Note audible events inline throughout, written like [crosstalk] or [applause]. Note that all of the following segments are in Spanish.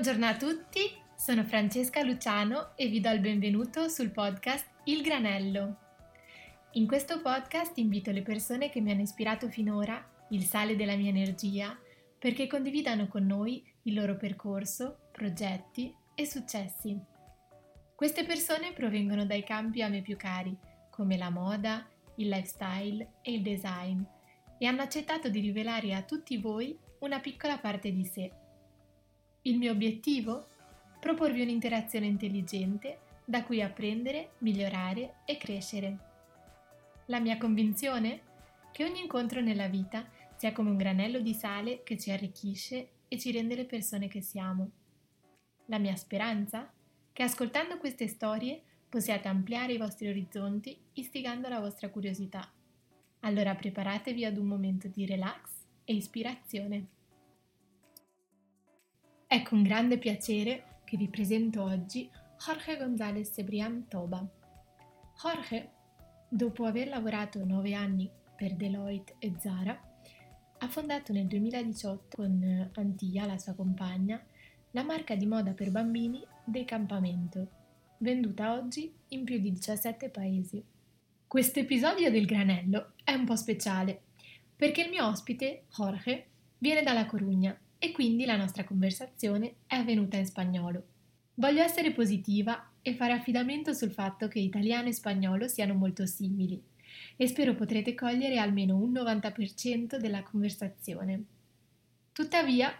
Buongiorno a tutti, sono Francesca Luciano e vi do il benvenuto sul podcast Il Granello. In questo podcast invito le persone che mi hanno ispirato finora, il sale della mia energia, perché condividano con noi il loro percorso, progetti e successi. Queste persone provengono dai campi a me più cari, come la moda, il lifestyle e il design, e hanno accettato di rivelare a tutti voi una piccola parte di sé il mio obiettivo? Proporvi un'interazione intelligente da cui apprendere, migliorare e crescere. La mia convinzione? Che ogni incontro nella vita sia come un granello di sale che ci arricchisce e ci rende le persone che siamo. La mia speranza? Che ascoltando queste storie possiate ampliare i vostri orizzonti istigando la vostra curiosità. Allora preparatevi ad un momento di relax e ispirazione. È con grande piacere che vi presento oggi Jorge González Cebrián Toba. Jorge, dopo aver lavorato nove anni per Deloitte e Zara, ha fondato nel 2018 con Antia, la sua compagna, la marca di moda per bambini Decampamento, venduta oggi in più di 17 paesi. Questo episodio del granello è un po' speciale perché il mio ospite, Jorge, viene dalla Corugna e quindi la nostra conversazione è avvenuta in spagnolo. Voglio essere positiva e fare affidamento sul fatto che italiano e spagnolo siano molto simili e spero potrete cogliere almeno un 90% della conversazione. Tuttavia,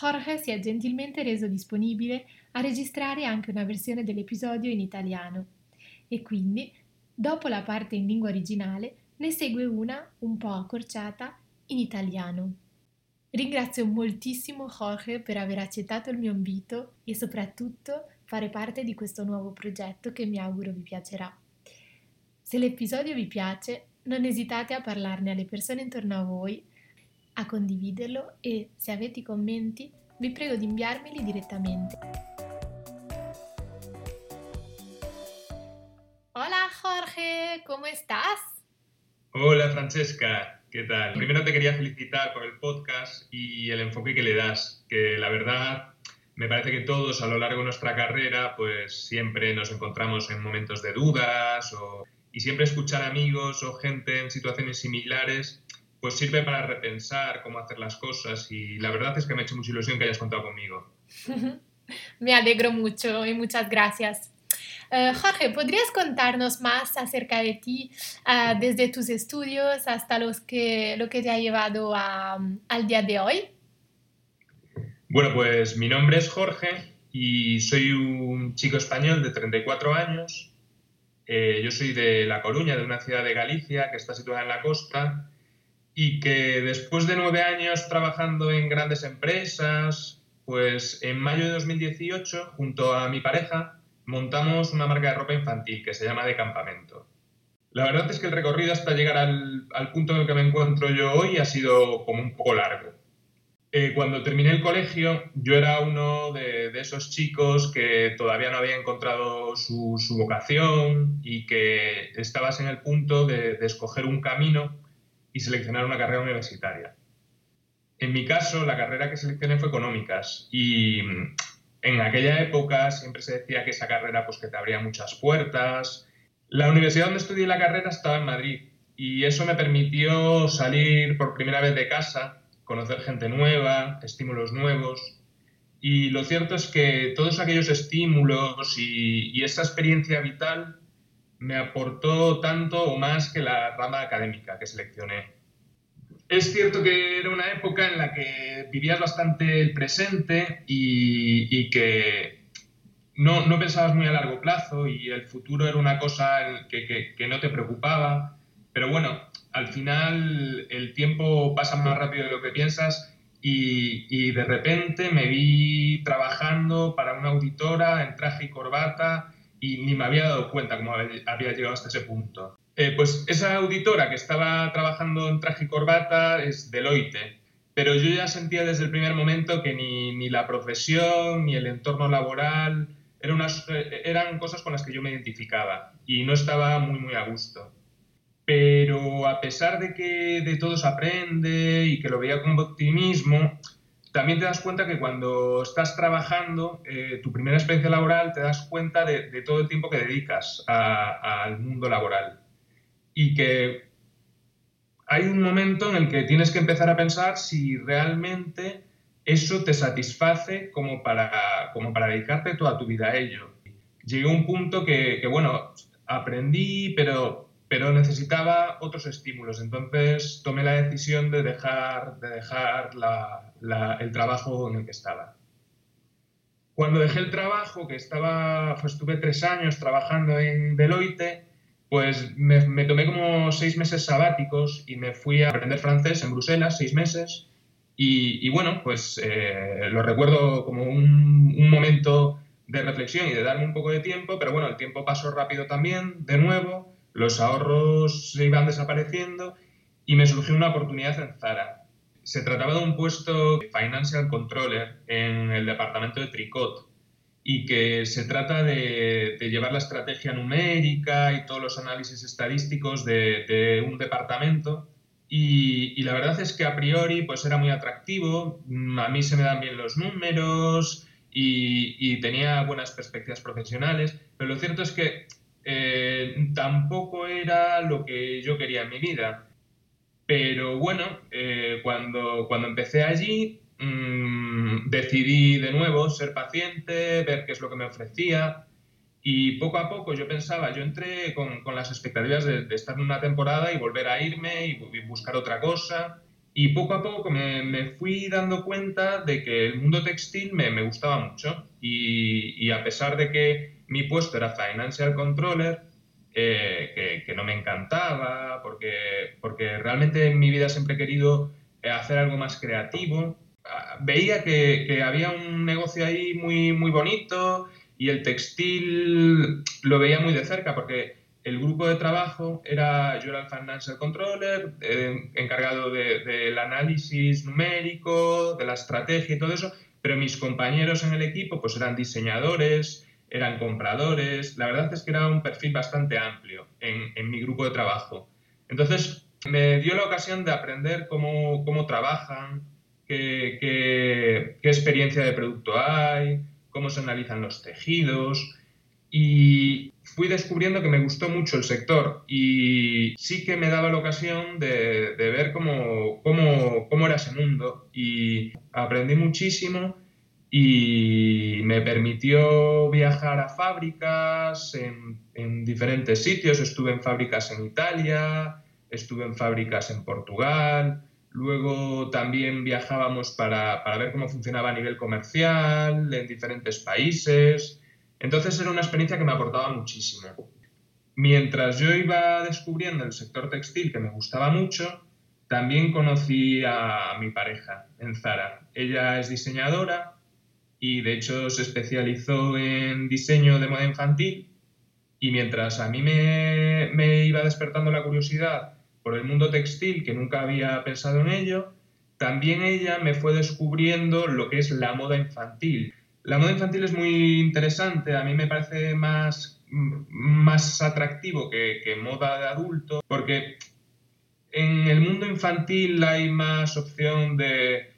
Jorge si è gentilmente reso disponibile a registrare anche una versione dell'episodio in italiano e quindi, dopo la parte in lingua originale, ne segue una un po' accorciata in italiano. Ringrazio moltissimo Jorge per aver accettato il mio invito e soprattutto fare parte di questo nuovo progetto che mi auguro vi piacerà. Se l'episodio vi piace, non esitate a parlarne alle persone intorno a voi, a condividerlo e se avete commenti vi prego di inviarmeli direttamente. Hola Jorge, ¿cómo estás? Hola Francesca, ¿Qué tal? Primero te quería felicitar por el podcast y el enfoque que le das, que la verdad me parece que todos a lo largo de nuestra carrera pues siempre nos encontramos en momentos de dudas y siempre escuchar amigos o gente en situaciones similares pues sirve para repensar cómo hacer las cosas y la verdad es que me ha hecho mucha ilusión que hayas contado conmigo. [laughs] me alegro mucho y muchas gracias. Eh, Jorge, ¿podrías contarnos más acerca de ti ah, desde tus estudios hasta los que, lo que te ha llevado al día de hoy? Bueno, pues mi nombre es Jorge y soy un chico español de 34 años. Eh, yo soy de La Coruña, de una ciudad de Galicia que está situada en la costa y que después de nueve años trabajando en grandes empresas, pues en mayo de 2018, junto a mi pareja, montamos una marca de ropa infantil que se llama De Campamento. La verdad es que el recorrido hasta llegar al, punto en el que me encuentro yo hoy ha sido como un poco largo. Eh, cuando terminé el colegio, yo era uno de, esos chicos que todavía no había encontrado su, vocación y que estabas en el punto de, de escoger un camino y seleccionar una carrera universitaria. En mi caso, la carrera que seleccioné fue económicas y en aquella época siempre se decía que esa carrera pues que te abría muchas puertas. La universidad donde estudié la carrera estaba en Madrid y eso me permitió salir por primera vez de casa, conocer gente nueva, estímulos nuevos. Y lo cierto es que todos aquellos estímulos y, y esa experiencia vital me aportó tanto o más que la rama académica que seleccioné. Es cierto que era una época en la que vivías bastante el presente y, que no, pensabas muy a largo plazo y el futuro era una cosa que, no te preocupaba. Pero bueno, al final el tiempo pasa más rápido de lo que piensas y, de repente me vi trabajando para una auditora en traje y corbata y ni me había dado cuenta cómo había llegado hasta ese punto. Eh, pues esa auditora que estaba trabajando en traje y corbata es Deloitte, pero yo ya sentía desde el primer momento que ni, ni la profesión ni el entorno laboral eh, eran cosas con las que yo me identificaba y no estaba muy, muy a gusto. Pero a pesar de que de todo se aprende y que lo veía con optimismo, también te das cuenta que cuando estás trabajando, eh, tu primera experiencia laboral, te das cuenta de, todo el tiempo que dedicas al mundo laboral. Y que hay un momento en el que tienes que empezar a pensar si realmente eso te satisface como para, como para dedicarte toda tu vida a ello. Llegué a un punto que, bueno, aprendí, pero, pero necesitaba otros estímulos. Entonces tomé la decisión de dejar, de dejar el trabajo en el que estaba. Cuando dejé el trabajo, que estaba, pues estuve tres años trabajando en Deloitte, pues me, tomé como seis meses sabáticos y me fui a aprender francés en Bruselas, seis meses. Y, bueno, pues eh, lo recuerdo como un, un momento de reflexión y de darme un poco de tiempo, pero bueno, el tiempo pasó rápido también, de nuevo, los ahorros se iban desapareciendo y me surgió una oportunidad en Zara. Se trataba de un puesto de Financial Controller en el departamento de Tricot y que se trata de, llevar la estrategia numérica y todos los análisis estadísticos de, un departamento. Y, la verdad es que a priori pues era muy atractivo, a mí se me dan bien los números y, tenía buenas perspectivas profesionales, pero lo cierto es que eh, tampoco era lo que yo quería en mi vida. Pero bueno, eh, cuando, cuando empecé allí, mm, decidí de nuevo ser paciente, ver qué es lo que me ofrecía. Y poco a poco yo pensaba, yo entré con, con las expectativas de, de, estar una temporada y volver a irme y, buscar otra cosa. Y poco a poco me, me, fui dando cuenta de que el mundo textil me, me gustaba mucho. Y, y, a pesar de que mi puesto era Financial Controller, eh, que, no me encantaba, porque, porque realmente en mi vida siempre he querido eh, hacer algo más creativo, veía que, que había un negocio ahí muy, muy bonito y el textil lo veía muy de cerca, porque el grupo de trabajo era, yo era el Financial Controller, eh, encargado del análisis numérico, de la estrategia y todo eso, pero mis compañeros en el equipo pues eran diseñadores, eran compradores, la verdad es que era un perfil bastante amplio en, mi grupo de trabajo. Entonces me dio la ocasión de aprender cómo, cómo trabajan, qué, qué, qué experiencia de producto hay, cómo se analizan los tejidos. Y fui descubriendo que me gustó mucho el sector y sí que me daba la ocasión de, ver cómo, cómo, era ese mundo. Y aprendí muchísimo y me permitió viajar a fábricas en, en, diferentes sitios. Estuve en fábricas en Italia, estuve en fábricas en Portugal, luego también viajábamos para, para ver cómo funcionaba a nivel comercial en diferentes países. Entonces era una experiencia que me aportaba muchísimo. Mientras yo iba descubriendo el sector textil que me gustaba mucho, también conocí a mi pareja en Zara. Ella es diseñadora y de hecho se especializó en diseño de moda infantil y mientras a mí me, me iba despertando la curiosidad por el mundo textil, que nunca había pensado en ello, también ella me fue descubriendo lo que es la moda infantil. La moda infantil es muy interesante, a mí me parece más, más atractivo que, moda de adulto, porque en el mundo infantil hay más opción de,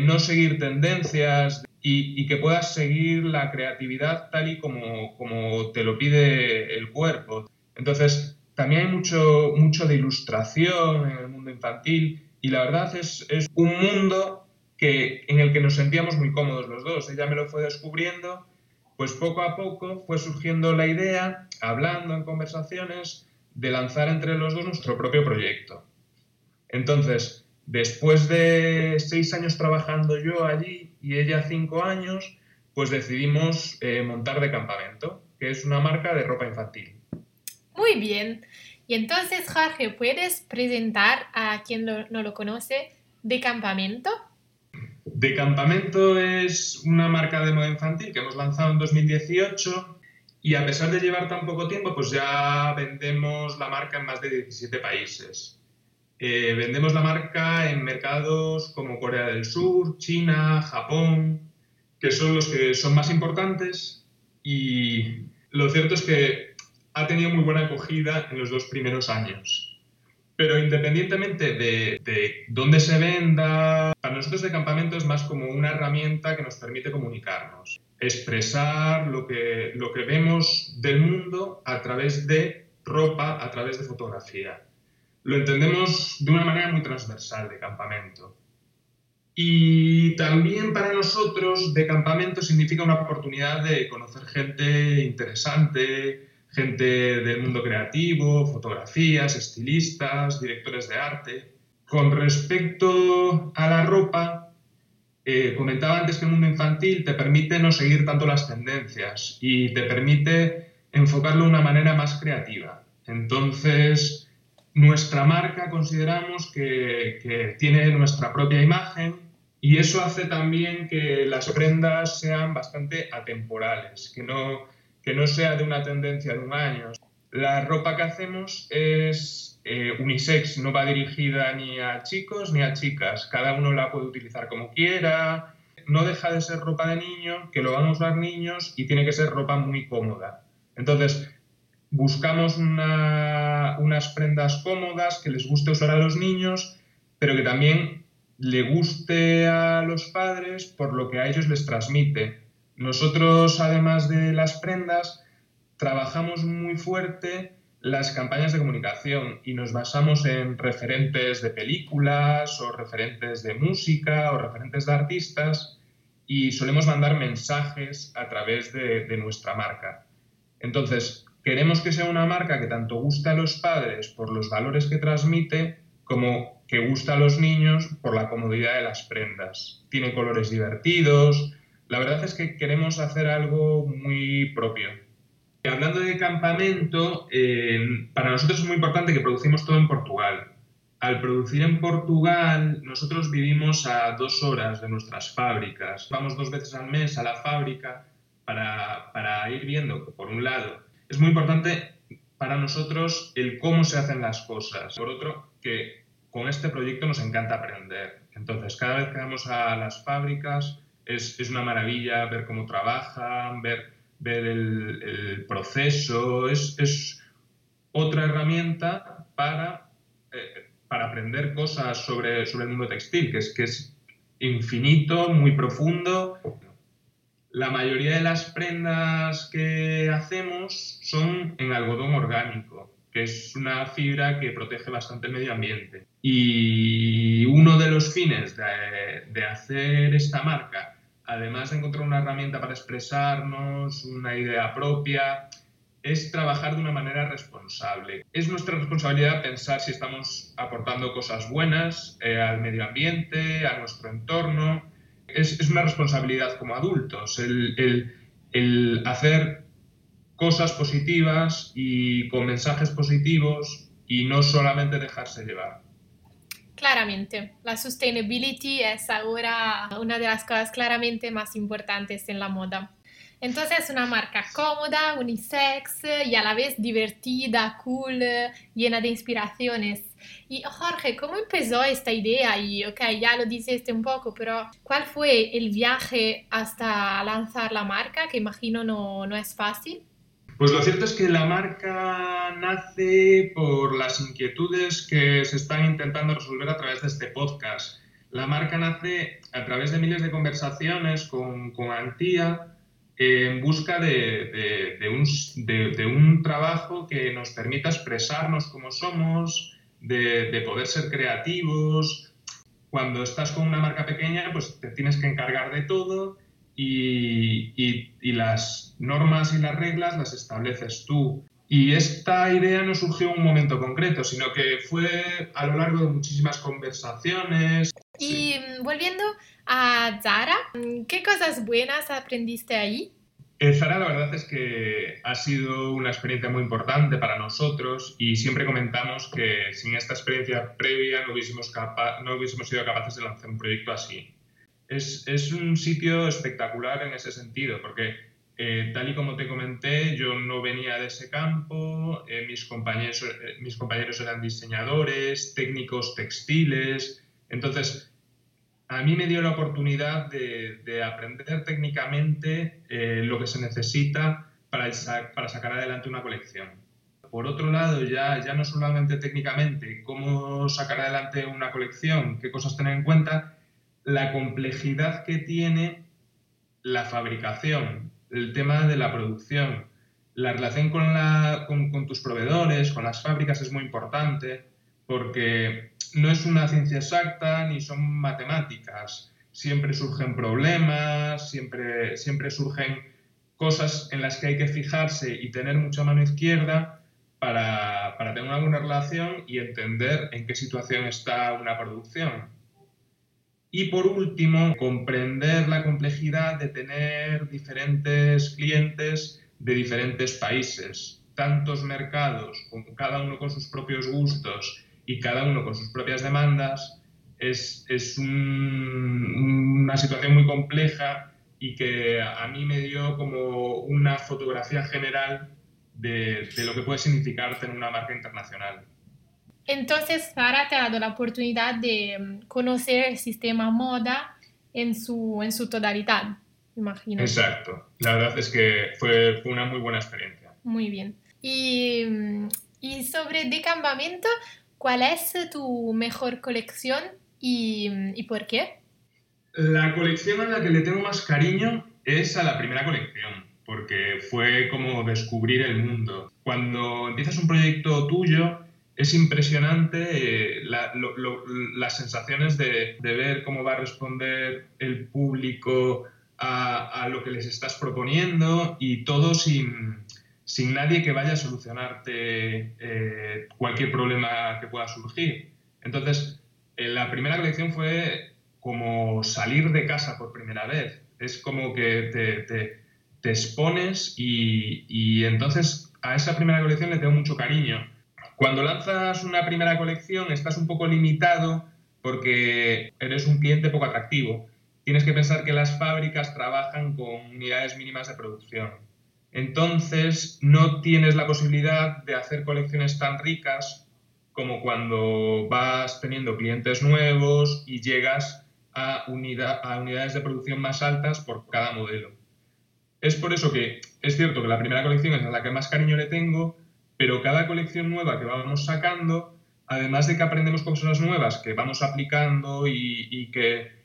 no seguir tendencias y, que puedas seguir la creatividad tal y como, como te lo pide el cuerpo. Entonces, también hay mucho, mucho de ilustración en el mundo infantil y la verdad es, es un mundo en el que nos sentíamos muy cómodos los dos. Ella me lo fue descubriendo, pues poco a poco fue surgiendo la idea, hablando en conversaciones, de lanzar entre los dos nuestro propio proyecto. Entonces, después de seis años trabajando yo allí y ella cinco años, pues decidimos eh, montar de campamento, que es una marca de ropa infantil. Muy bien. Y entonces, Jorge, ¿puedes presentar a quien no lo conoce de campamento? De Campamento es una marca de moda infantil que hemos lanzado en 2018 y a pesar de llevar tan poco tiempo, pues ya vendemos la marca en más de 17 países. Eh, vendemos la marca en mercados como Corea del Sur, China, Japón, que son los que son más importantes y lo cierto es que ha tenido muy buena acogida en los dos primeros años. Pero independientemente de, de, dónde se venda, para nosotros el campamento es más como una herramienta que nos permite comunicarnos, expresar lo que, lo que vemos del mundo a través de ropa, a través de fotografía. Lo entendemos de una manera muy transversal de campamento. Y también para nosotros de campamento significa una oportunidad de conocer gente interesante, gente del mundo creativo, fotografías, estilistas, directores de arte. Con respecto a la ropa, eh, comentaba antes que el mundo infantil te permite no seguir tanto las tendencias y te permite enfocarlo de una manera más creativa. Entonces, nuestra marca consideramos que, tiene nuestra propia imagen y eso hace también que las prendas sean bastante atemporales, que no, que no sea de una tendencia de un año. La ropa que hacemos es eh, unisex, no va dirigida ni a chicos ni a chicas, cada uno la puede utilizar como quiera, no deja de ser ropa de niño, que lo van a usar niños y tiene que ser ropa muy cómoda. Entonces, buscamos unas prendas cómodas que les guste usar a los niños, pero que también le guste a los padres por lo que a ellos les transmite. Nosotros, además de las prendas, trabajamos muy fuerte las campañas de comunicación y nos basamos en referentes de películas o referentes de música o referentes de artistas y solemos mandar mensajes a través de, nuestra marca. Entonces, Queremos que sea una marca que tanto guste a los padres por los valores que transmite, como que gusta a los niños por la comodidad de las prendas. Tiene colores divertidos. La verdad es que queremos hacer algo muy propio. Hablando de campamento, eh, para nosotros es muy importante que producimos todo en Portugal. Al producir en Portugal, nosotros vivimos a dos horas de nuestras fábricas. Vamos dos veces al mes a la fábrica para, para ir viendo, por un lado, es muy importante para nosotros el cómo se hacen las cosas. Por otro, que con este proyecto nos encanta aprender. Entonces, cada vez que vamos a las fábricas es, una maravilla ver cómo trabajan, ver, ver el, proceso. Es, otra herramienta para, eh, para aprender cosas sobre, sobre el mundo textil, que es, que es infinito, muy profundo la mayoría de las prendas que hacemos son en algodón orgánico, que es una fibra que protege bastante el medio ambiente. Y uno de los fines de, hacer esta marca, además de encontrar una herramienta para expresarnos, una idea propia, es trabajar de una manera responsable. Es nuestra responsabilidad pensar si estamos aportando cosas buenas eh, al medio ambiente, a nuestro entorno, es, una responsabilidad como adultos, el, hacer cosas positivas y con mensajes positivos y no solamente dejarse llevar. Claramente, la sustainability es ahora una de las cosas claramente más importantes en la moda. Entonces es una marca cómoda, unisex y a la vez divertida, cool, llena de inspiraciones. Y Jorge, ¿cómo empezó esta idea? Y ok, ya lo dices un poco, pero ¿cuál fue el viaje hasta lanzar la marca? Que imagino no, no es fácil. Pues lo cierto es que la marca nace por las inquietudes que se están intentando resolver a través de este podcast. La marca nace a través de miles de conversaciones con, con Antía, en busca de, un, trabajo que nos permita expresarnos como somos, de, poder ser creativos. Cuando estás con una marca pequeña, pues te tienes que encargar de todo y, y las normas y las reglas las estableces tú. Y esta idea no surgió en un momento concreto, sino que fue a lo largo de muchísimas conversaciones. Y mm, volviendo a Zara, ¿qué cosas buenas aprendiste ahí? En Zara la verdad es que ha sido una experiencia muy importante para nosotros y siempre comentamos que sin esta experiencia previa no hubiésemos, no hubiésemos sido capaces de lanzar un proyecto así. Es, es un sitio espectacular en ese sentido porque eh, tal y como te comenté, yo no venía de ese campo, eh, mis, compañeros, eh, mis compañeros eran diseñadores, técnicos textiles, entonces a mí me dio la oportunidad de, aprender técnicamente lo que se necesita para, para, sacar adelante una colección. por otro lado, ya, ya no solamente técnicamente, cómo sacar adelante una colección, qué cosas tener en cuenta, la complejidad que tiene la fabricación, el tema de la producción, la relación con, la, con, tus proveedores, con las fábricas es muy importante, porque no es una ciencia exacta ni son matemáticas. Siempre surgen problemas, siempre, siempre surgen cosas en las que hay que fijarse y tener mucha mano izquierda para, para tener una buena relación y entender en qué situación está una producción. Y por último, comprender la complejidad de tener diferentes clientes de diferentes países, tantos mercados, con cada uno con sus propios gustos y cada uno con sus propias demandas, es, es una situación muy compleja y que a mí me dio como una fotografía general de, de lo que puede significar tener una marca internacional. Entonces, Sara te ha dado la oportunidad de mm, conocer el sistema moda en su, en su totalidad, imagino. Exacto. La verdad es que fue, fue una muy buena experiencia. Muy bien. Y, mm, y sobre decampamento, ¿cuál es tu mejor colección y, mm, y por qué? La colección a la que le tengo más cariño es a la primera colección, porque fue como descubrir el mundo. Cuando empiezas un proyecto tuyo, es impresionante eh, las sensaciones de, ver cómo va a responder el público a, lo que les estás proponiendo y todo sin, nadie que vaya a solucionarte eh, cualquier problema que pueda surgir. Entonces, eh, la primera colección fue como salir de casa por primera vez. Es como que te, expones y, y entonces a esa primera colección le tengo mucho cariño cuando lanzas una primera colección estás un poco limitado porque eres un cliente poco atractivo. Tienes que pensar que las fábricas trabajan con unidades mínimas de producción. Entonces no tienes la posibilidad de hacer colecciones tan ricas como cuando vas teniendo clientes nuevos y llegas a, unidades de producción más altas por cada modelo. Es por eso que es cierto que la primera colección es la que más cariño le tengo, pero cada colección nueva que vamos sacando, además de que aprendemos cosas nuevas que vamos aplicando y, que,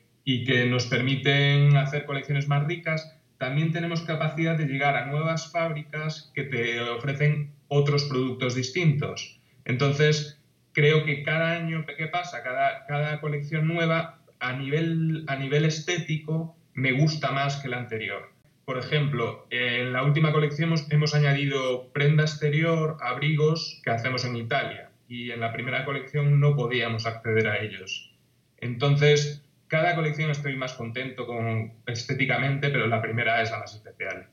nos permiten hacer colecciones más ricas, también tenemos capacidad de llegar a nuevas fábricas que te ofrecen otros productos distintos. Entonces, creo que cada año que pasa, cada, colección nueva, a nivel estético, me gusta más que la anterior. Por ejemplo, en la última colección hemos, añadido prenda exterior, abrigos que hacemos en Italia y en la primera colección no podíamos acceder a ellos. Entonces, cada colección estoy más contento con, estéticamente, pero la primera es la más especial.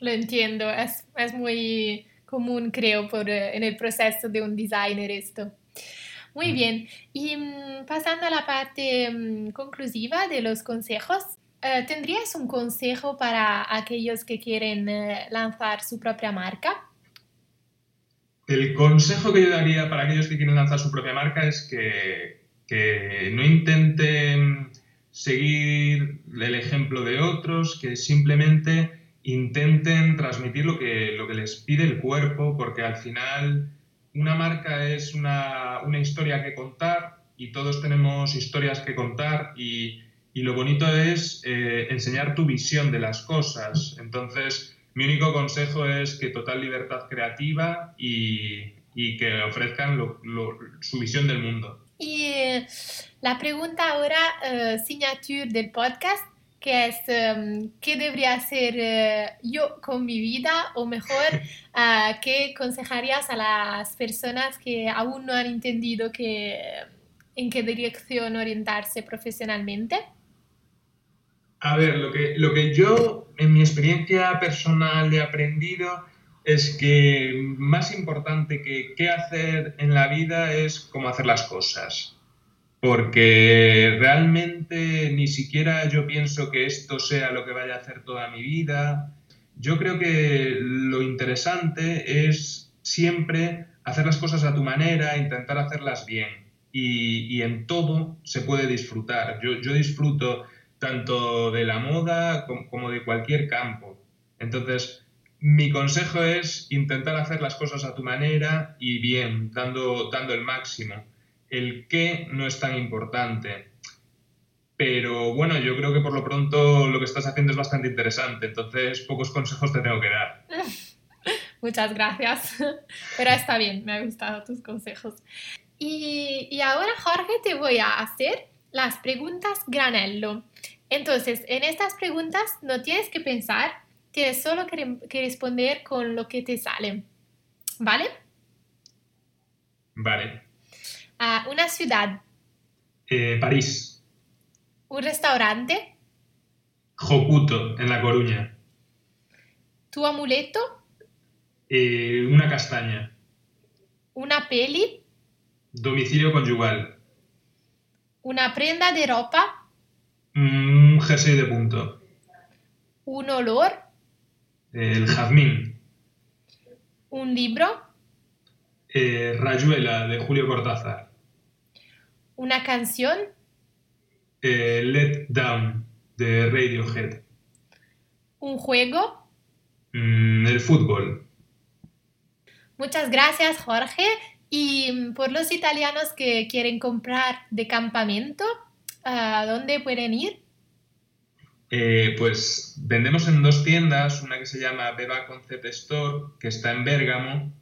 Lo entiendo, es, es muy común, creo, por, eh, en el proceso de un designer esto. Muy bien, y mm, pasando a la parte mm, conclusiva de los consejos, ¿Tendrías un consejo para aquellos que quieren eh, lanzar su propia marca? El consejo que yo daría para aquellos que quieren lanzar su propia marca es que, que no intenten seguir el ejemplo de otros, que simplemente intenten transmitir lo que, lo que les pide el cuerpo, porque al final una marca es una, una historia que contar y todos tenemos historias que contar y y lo bonito es eh, enseñar tu visión de las cosas. Entonces, mi único consejo es que total libertad creativa y, y que ofrezcan su visión del mundo. Y eh, la pregunta ahora, uh, signature del podcast, que es em, qué debería hacer yo con mi vida o mejor, [laughs] qué aconsejarías a las personas que aún no han entendido que, en qué dirección orientarse profesionalmente. A ver, lo que, lo que yo en mi experiencia personal he aprendido es que más importante que qué hacer en la vida es cómo hacer las cosas. Porque realmente ni siquiera yo pienso que esto sea lo que vaya a hacer toda mi vida. Yo creo que lo interesante es siempre hacer las cosas a tu manera, intentar hacerlas bien. Y, en todo se puede disfrutar. Yo, yo disfruto tanto de la moda como, de cualquier campo. Entonces, Mi consejo es intentar hacer las cosas a tu manera y bien, dando, dando el máximo. El qué no es tan importante. Pero bueno, yo creo que por lo pronto lo que estás haciendo es bastante interesante, entonces pocos consejos te tengo que dar. [laughs] Muchas gracias, [laughs] pero está bien, me han gustado tus consejos. Y, y ahora, Jorge, te voy a hacer las preguntas granello. Entonces, en estas preguntas no tienes que pensar, tienes solo que, responder con lo que te sale. ¿Vale? Vale. Ah, una ciudad. Eh, París. Un restaurante. Jocuto, en La Coruña. ¿Tu amuleto? Eh, una castaña. ¿Una peli? Domicilio conyugal. ¿Una prenda de ropa? Un jersey de punto. ¿Un olor? El jazmín. ¿Un libro? Eh, Rayuela, de Julio Cortázar. ¿Una canción? Eh, Let Down, de Radiohead. ¿Un juego? Mm, el fútbol. Muchas gracias, Jorge. Y mm, por los italianos que quieren comprar de campamento, ¿a dónde pueden ir? Eh, pues vendemos en dos tiendas, una que se llama Beba Concept Store, que está en Bérgamo,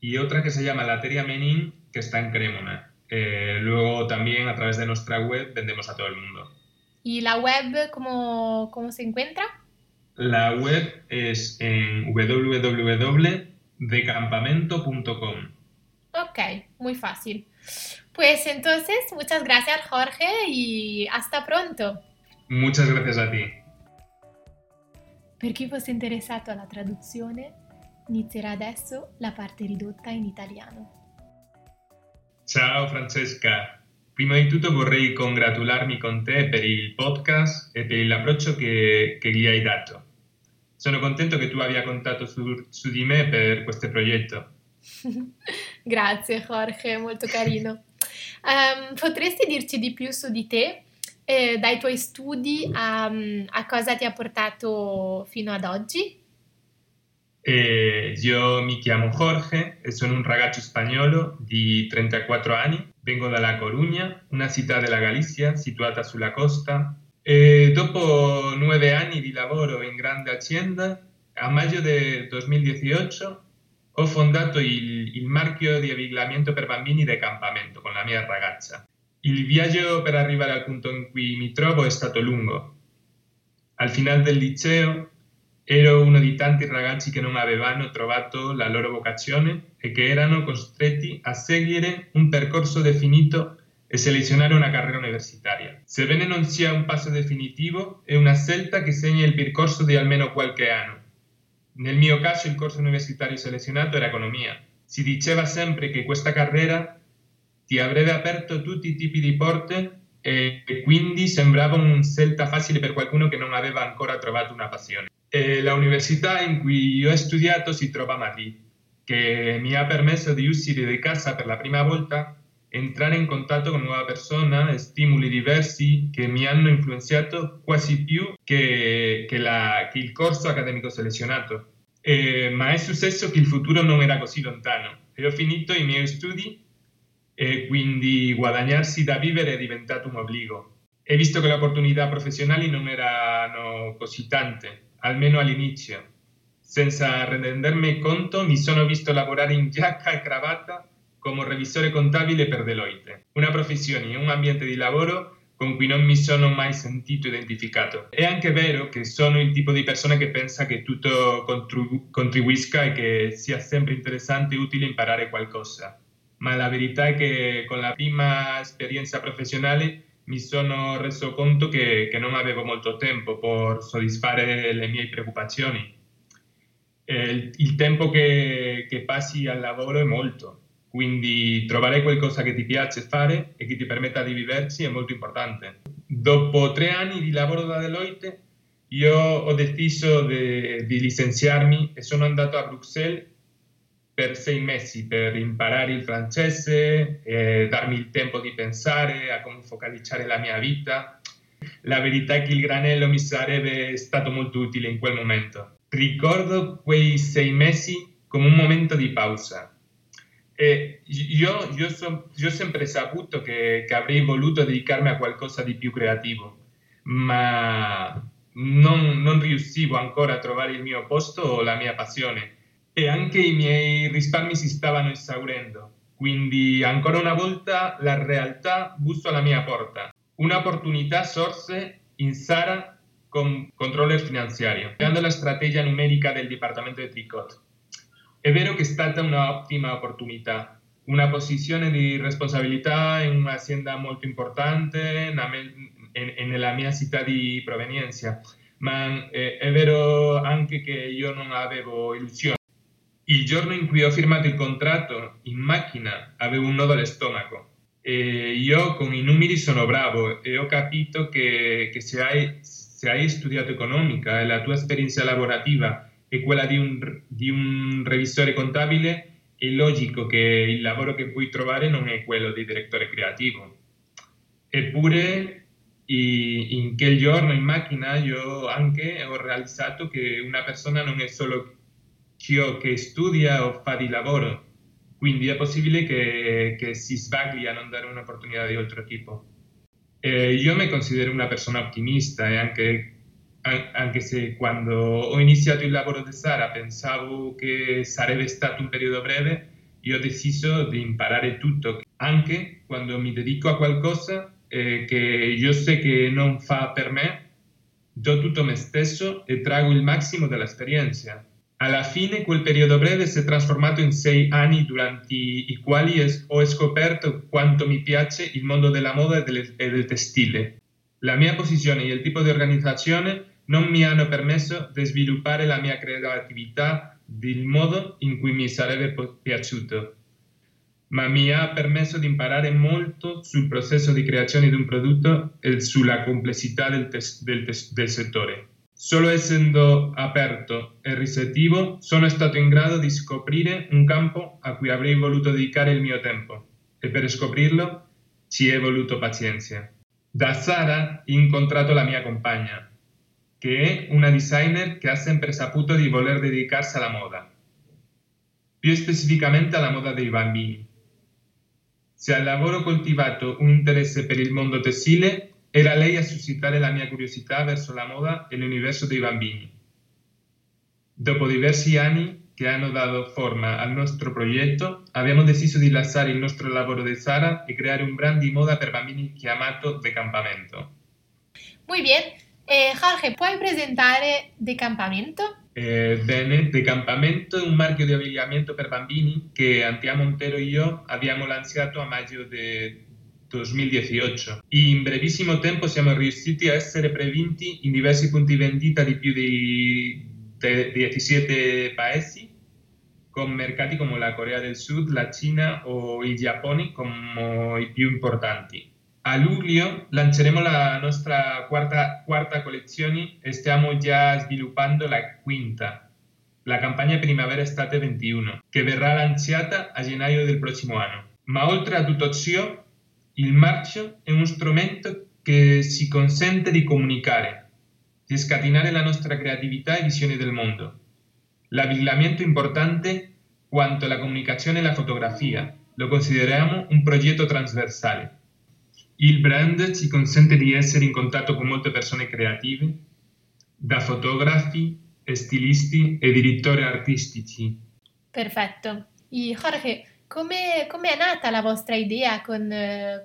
y otra que se llama Lateria Menin, que está en Cremona. Eh, luego también a través de nuestra web vendemos a todo el mundo. ¿Y la web cómo, cómo se encuentra? La web es en www.decampamento.com. Ok, muy fácil. Pues entonces, muchas gracias Jorge y hasta pronto. Muchas gracias a ti. Per chi fosse interessato alla traduzione, inizierà adesso la parte ridotta in italiano. Ciao Francesca, prima di tutto vorrei congratularmi con te per il podcast e per l'approccio che, che gli hai dato. Sono contento che tu abbia contato su, su di me per questo progetto. [laughs] Grazie Jorge, molto carino. Um, potresti dirci di più su di te, eh, dai tuoi studi a, a, cosa ti ha portato fino ad oggi? Eh, io mi chiamo Jorge e sono un ragazzo spagnolo di 34 anni. Vengo dalla Corugna, una città della Galizia situata sulla costa. E dopo nove anni di lavoro in grande azienda, a maggio del 2018 ho fondato il, marchio di avvilamento per bambini di campamento con la mia ragazza. Il viaggio per arrivare al punto in cui mi trovo è stato lungo. Al final del liceo ero uno di tanti ragazzi che non avevano trovato la loro vocazione e che erano costretti a seguire un percorso definito e selezionare una carriera universitaria. Sebbene non sia un passo definitivo, è una scelta che segna il percorso di almeno qualche anno nel mio caso il corso universitario selezionato era economia. Si diceva sempre che questa carriera ti avrebbe aperto tutti i tipi di porte e quindi sembrava una scelta facile per qualcuno che non aveva ancora trovato una passione. E la università in cui ho studiato si trova a Madrid, che mi ha permesso di uscire di casa per la prima volta, entrare in contatto con nuove persone, stimoli diversi che mi hanno influenzato quasi più che, che, la, che il corso accademico selezionato. Eh, ma è successo che il futuro non era così lontano e ho finito i miei studi e quindi guadagnarsi da vivere è diventato un obbligo. E visto che le opportunità professionali non erano così tante, almeno all'inizio, senza rendermi conto mi sono visto lavorare in giacca e cravatta come revisore contabile per Deloitte, una professione e un ambiente di lavoro con cui non mi sono mai sentito identificato. È anche vero che sono il tipo di persona che pensa che tutto contribu- contribuisca e che sia sempre interessante e utile imparare qualcosa. Ma la verità è che con la prima esperienza professionale mi sono reso conto che, che non avevo molto tempo per soddisfare le mie preoccupazioni. Il, il tempo che, che passi al lavoro è molto quindi trovare qualcosa che ti piace fare e che ti permetta di viverci è molto importante. Dopo tre anni di lavoro da Deloitte, io ho deciso di, di licenziarmi e sono andato a Bruxelles per sei mesi per imparare il francese, e darmi il tempo di pensare a come focalizzare la mia vita. La verità è che il granello mi sarebbe stato molto utile in quel momento ricordo quei sei mesi come un momento di pausa. E io, io, so, io ho sempre saputo che, che, avrei voluto dedicarmi a qualcosa di più creativo, ma non, non riuscivo ancora a trovare il mio posto o la mia passione e anche i miei risparmi si stavano esaurendo. Quindi ancora una volta la realtà bussò alla mia porta. Un'opportunità sorse in Sara con controller finanziario, creando la strategia numerica del Dipartimento di Tricot. È vero che è stata un'ottima opportunità, una posizione di responsabilità in un'azienda molto importante nella mia città di provenienza, ma eh, è vero anche che io non avevo illusioni. Il giorno in cui ho firmato il contratto in macchina avevo un nodo allo stomaco e io con i numeri sono bravo e ho capito che, che se, hai, se, hai, studiato economica e la tua esperienza lavorativa è quella di un, di un revisore contabile, è logico che il lavoro che puoi trovare non è quello di direttore creativo. Eppure in quel giorno in macchina io anche ho realizzato che una persona non è solo ciò che studia o fa di lavoro, quindi è possibile che, che si sbagli a non dare un'opportunità di altro tipo. Eh, io mi considero una persona ottimista e anche, anche, se quando ho iniziato il lavoro di Sara pensavo che sarebbe stato un periodo breve, io ho deciso di imparare tutto, anche quando mi dedico a qualcosa eh, che io so che non fa per me, do tutto me stesso e trago il massimo dall'esperienza. Alla fine quel periodo breve si è trasformato in sei anni durante i quali ho scoperto quanto mi piace il mondo della moda e del tessile. La mia posizione e il tipo di organizzazione non mi hanno permesso di sviluppare la mia creatività del modo in cui mi sarebbe piaciuto, ma mi ha permesso di imparare molto sul processo di creazione di un prodotto e sulla complessità del, tes- del, tes- del settore. Solo essendo aperto e ricettivo sono stato in grado di scoprire un campo a cui avrei voluto dedicare il mio tempo e per scoprirlo ci è voluto pazienza. Da Sara ho incontrato la mia compagna, che è una designer che ha sempre saputo di voler dedicarsi alla moda, più specificamente alla moda dei bambini. Se al lavoro coltivato un interesse per il mondo tessile, era lei a suscitare la mia curiosità verso la moda e l'universo dei bambini. Dopo diversi anni che hanno dato forma al nostro progetto, abbiamo deciso di lasciare il nostro lavoro di Sara e creare un brand di moda per bambini chiamato De Campamento. Muy bien. Eh, Jorge, puoi presentare De Campamento? Eh, bene, De Campamento un marchio di abbigliamento per bambini che Antia Montero e io abbiamo lanciato a maggio di 2018. In brevissimo tempo siamo riusciti a essere previnti in diversi punti vendita di più di 17 paesi, con mercati come la Corea del Sud, la Cina o il Giappone come i più importanti. A luglio lanceremo la nostra quarta, collezione e stiamo già sviluppando la quinta, la campagna primavera-estate 21, che verrà lanciata a gennaio del prossimo anno. Ma oltre a tutto ciò, il marchio è uno strumento che ci consente di comunicare, di scatenare la nostra creatività e visione del mondo. L'abbigliamento è importante quanto la comunicazione e la fotografia. Lo consideriamo un progetto trasversale. Il brand ci consente di essere in contatto con molte persone creative, da fotografi, stilisti e direttori artistici. Perfetto. E Jorge, come, come è nata la vostra idea con,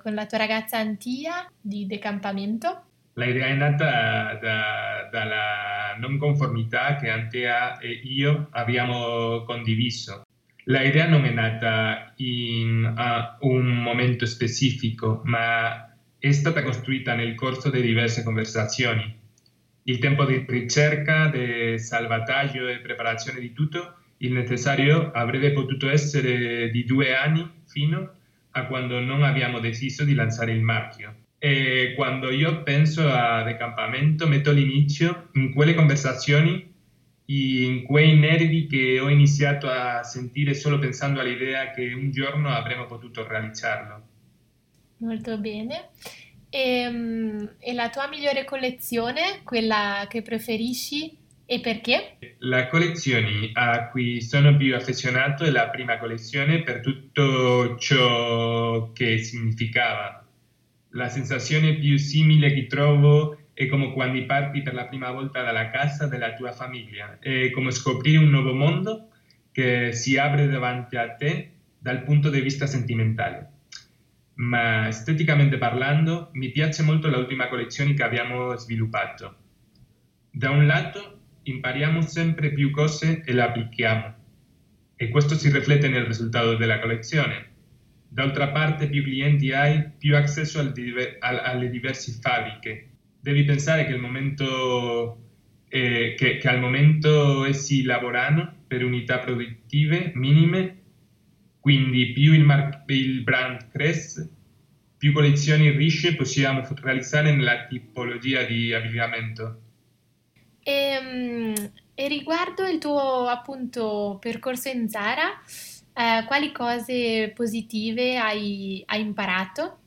con, la tua ragazza Antia di decampamento? La idea è nata da, dalla non conformità che Antea e io abbiamo condiviso. La idea non è nata in uh, un momento specifico, ma è stata costruita nel corso di diverse conversazioni. Il tempo di ricerca, di salvataggio e preparazione di tutto il necessario avrebbe potuto essere di due anni fino a quando non abbiamo deciso di lanciare il marchio. E quando io penso a decampamento metto l'inizio in quelle conversazioni in quei nervi che ho iniziato a sentire solo pensando all'idea che un giorno avremmo potuto realizzarlo. Molto bene. E, ehm, e la tua migliore collezione, quella che preferisci, E perché? La collezione a cui sono più affezionato è la prima collezione per tutto ciò che significava. La sensazione più simile che trovo è come quando parti per la prima volta dalla casa della tua famiglia, è come scoprire un nuovo mondo che si apre davanti a te dal punto di vista sentimentale. Ma esteticamente parlando, mi piace molto l'ultima collezione che abbiamo sviluppato. Da un lato impariamo sempre più cose e le applichiamo, e questo si riflette nel risultato della collezione. D'altra parte, più clienti hai, più accesso alle diverse fabbriche. Devi pensare che, momento, eh, che, che al momento essi lavorano per unità produttive minime, quindi più il, mar- il brand cresce, più collezioni ricche possiamo realizzare nella tipologia di abbigliamento. E, ehm, e riguardo il tuo appunto percorso in Zara, eh, quali cose positive hai, hai, imparato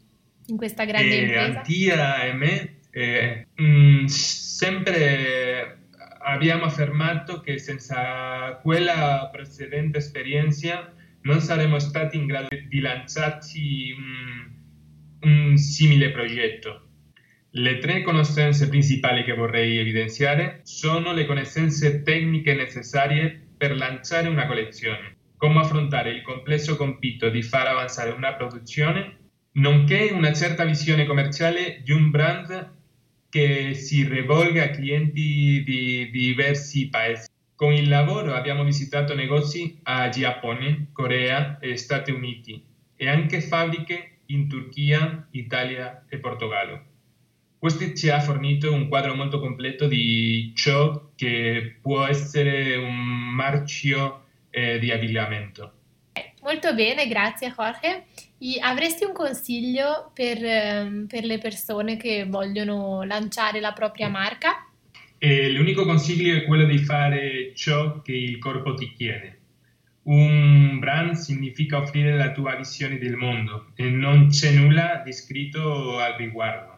in questa grande eh, impresa? Antia e me eh, mh, mm, sempre abbiamo affermato che senza quella precedente esperienza non saremmo stati in grado di lanciarci un, un simile progetto. Le tre conoscenze principali che vorrei evidenziare sono le conoscenze tecniche necessarie per lanciare una collezione, come affrontare il complesso compito di far avanzare una produzione, nonché una certa visione commerciale di un brand che si rivolga a clienti di, di diversi paesi. Con il lavoro abbiamo visitato negozi a Giappone, Corea e Stati Uniti e anche fabbriche in Turchia, Italia e Portogallo. Questo ci ha fornito un quadro molto completo di ciò che può essere un marchio eh, di abbigliamento. Molto bene, grazie Jorge. I, avresti un consiglio per, ehm, per, le persone che vogliono lanciare la propria marca? Eh, l'unico consiglio è quello di fare ciò che il corpo ti chiede. Un brand significa offrire la tua visione del mondo e non c'è nulla di scritto al riguardo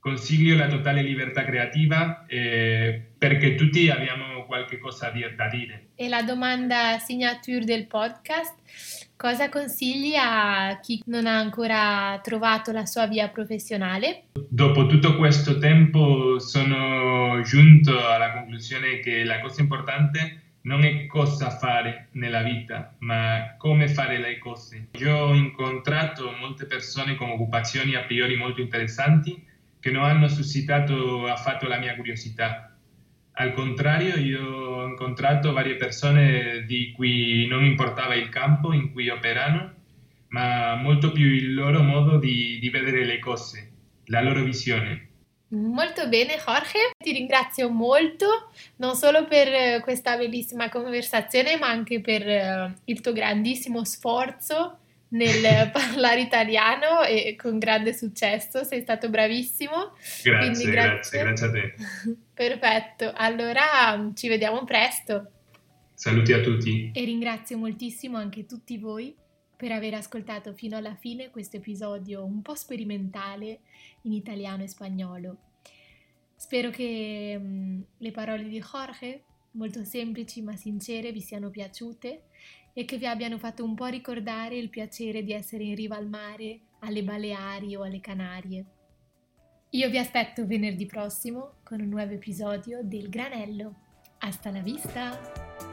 consiglio la totale libertà creativa eh, perché tutti abbiamo qualche cosa da dire. E la domanda signature del podcast, cosa consigli a chi non ha ancora trovato la sua via professionale? Dopo tutto questo tempo sono giunto alla conclusione che la cosa importante non è cosa fare nella vita, ma come fare le cose. Io ho incontrato molte persone con occupazioni a priori molto interessanti che non hanno suscitato affatto la mia curiosità. Al contrario, io ho incontrato varie persone di cui non importava il campo in cui operano, ma molto più il loro modo di, di vedere le cose, la loro visione. Molto bene Jorge, ti ringrazio molto non solo per questa bellissima conversazione ma anche per eh, il tuo grandissimo sforzo nel [laughs] parlare italiano e con grande successo, sei stato bravissimo. Grazie, grazie, grazie a te. [laughs] Perfetto, allora ci vediamo presto. Saluti a tutti. E ringrazio moltissimo anche tutti voi per aver ascoltato fino alla fine questo episodio un po' sperimentale in italiano e spagnolo. Spero che mh, le parole di Jorge, molto semplici ma sincere, vi siano piaciute e che vi abbiano fatto un po' ricordare il piacere di essere in riva al mare, alle Baleari o alle Canarie. Io vi aspetto venerdì prossimo con un nuovo episodio del Granello. Hasta la vista!